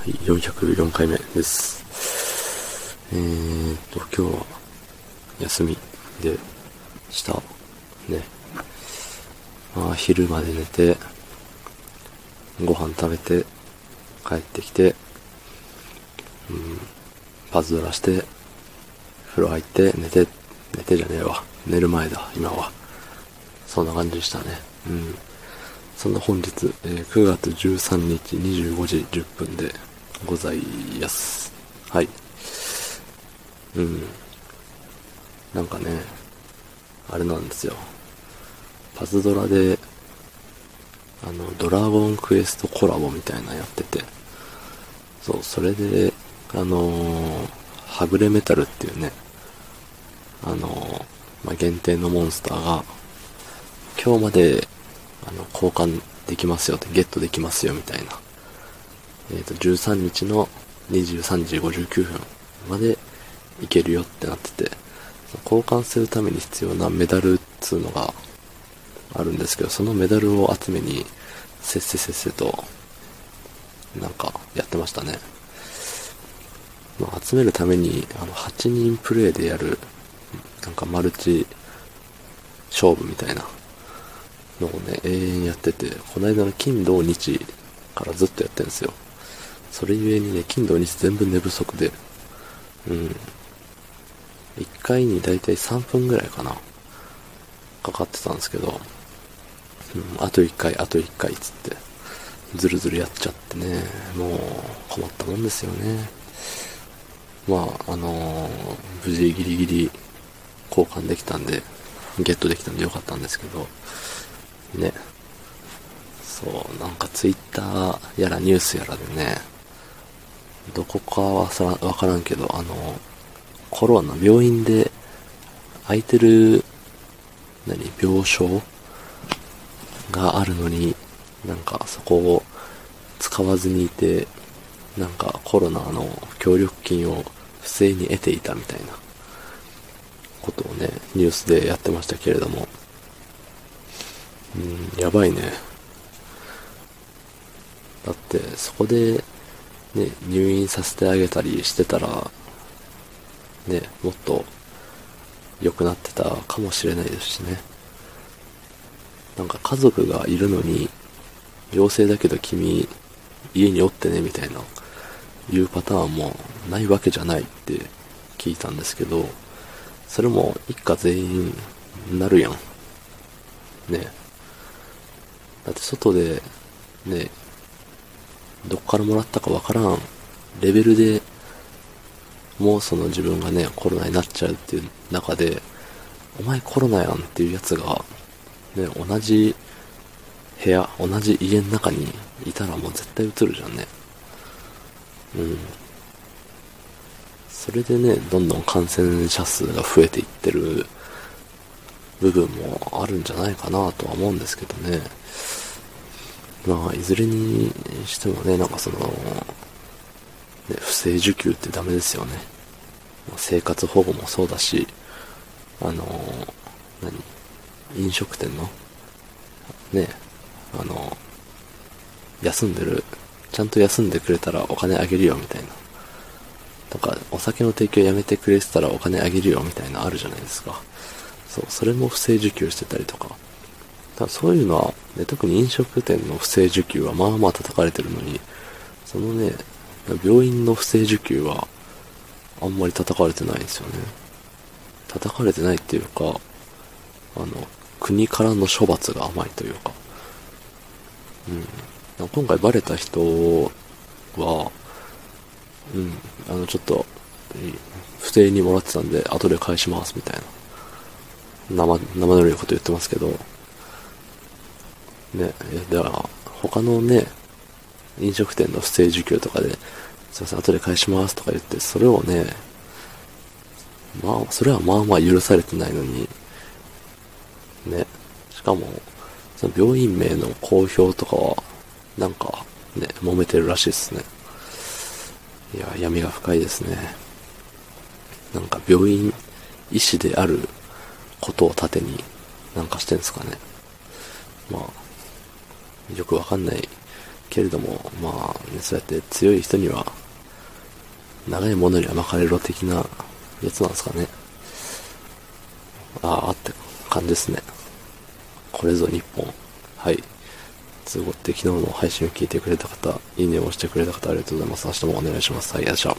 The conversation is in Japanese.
はい、404回目です。えーっと、今日は休みでした。ね。まあ、昼まで寝て、ご飯食べて、帰ってきて、うん、パズドラして、風呂入って、寝て、寝てじゃねえわ。寝る前だ、今は。そんな感じでしたね。うん。そんな本日、えー9月13日25時10分でございます。はい。うん。なんかね、あれなんですよ。パズドラで、あの、ドラゴンクエストコラボみたいなやってて、そう、それで、あのーはぐれメタルっていうね、あのーまあ、限定のモンスターが、今日まで、あの、交換できますよって、ゲットできますよみたいな。えっ、と、13日の23時59分までいけるよってなってて、交換するために必要なメダルっつうのがあるんですけど、そのメダルを集めに、せっせせっせと、なんか、やってましたね。まあ、集めるために、あの、8人プレイでやる、なんかマルチ勝負みたいなのをね、永遠やってて、この間の金土日からずっとやってるんですよ。それゆえにね、金土日全部寝不足で、うん。1回にだいたい3分ぐらいかな。かかってたんですけど、うん、あと1回、あと1回つって、ずるずるやっちゃってね、もう困ったもんですよね。まあ、あのー無事ギリギリ交換できたんで、ゲットできたんでよかったんですけど、ね。そう、なんかツイッターやらニュースやらでね、どこかはさわからんけど、あの、コロナ、病院で空いてる、何、病床があるのに、なんかそこを使わずにいて、なんかコロナの協力金を不正に得ていたみたいなことをね、ニュースでやってましたけれども、うん、やばいね。だって、そこで、ね、入院させてあげたりしてたら、ね、もっと良くなってたかもしれないですしね。なんか家族がいるのに、陽性だけど君、家におってね、みたいな、いうパターンもないわけじゃないって聞いたんですけど、それも一家全員なるやん。ね。だって外で、ね、どっからもらったかわからんレベルで、もうその自分がね、コロナになっちゃうっていう中で、お前コロナやんっていうやつが、ね、同じ部屋、同じ家の中にいたらもう絶対映るじゃんね。うん。それでね、どんどん感染者数が増えていってる部分もあるんじゃないかなとは思うんですけどね。まあ、いずれにしてもね、なんかその、ね、不正受給ってダメですよね。生活保護もそうだし、あの、何？飲食店の、ね、あの、休んでる、ちゃんと休んでくれたらお金あげるよみたいな。とか、お酒の提供やめてくれてたらお金あげるよみたいなあるじゃないですか。そう、それも不正受給してたりとか。だそういうのは、ね、特に飲食店の不正受給はまあまあ叩かれてるのに、そのね、病院の不正受給はあんまり叩かれてないんですよね。叩かれてないっていうか、あの、国からの処罰が甘いというか。うん。今回バレた人は、うん、あの、ちょっと、不正にもらってたんで、後で返します、みたいな。生、生ぬるいこと言ってますけど、ね、いや、だから、他のね、飲食店の不正受給とかで、すいません、後で返しますとか言って、それをね、まあ、それはまあまあ許されてないのに、ね、しかも、その病院名の公表とかは、なんか、ね、揉めてるらしいですね。いや、闇が深いですね。なんか病院、医師であることを盾になんかしてんすかね。まあ、よくわかんないけれども、まあ、ね、そうやって強い人には、長いものには巻かれろ的なやつなんですかね。ああって感じですね。これぞ日本。はい。通ごって昨日の配信を聞いてくれた方、いいねを押してくれた方ありがとうございます。明日もお願いします。はい、よいしょ。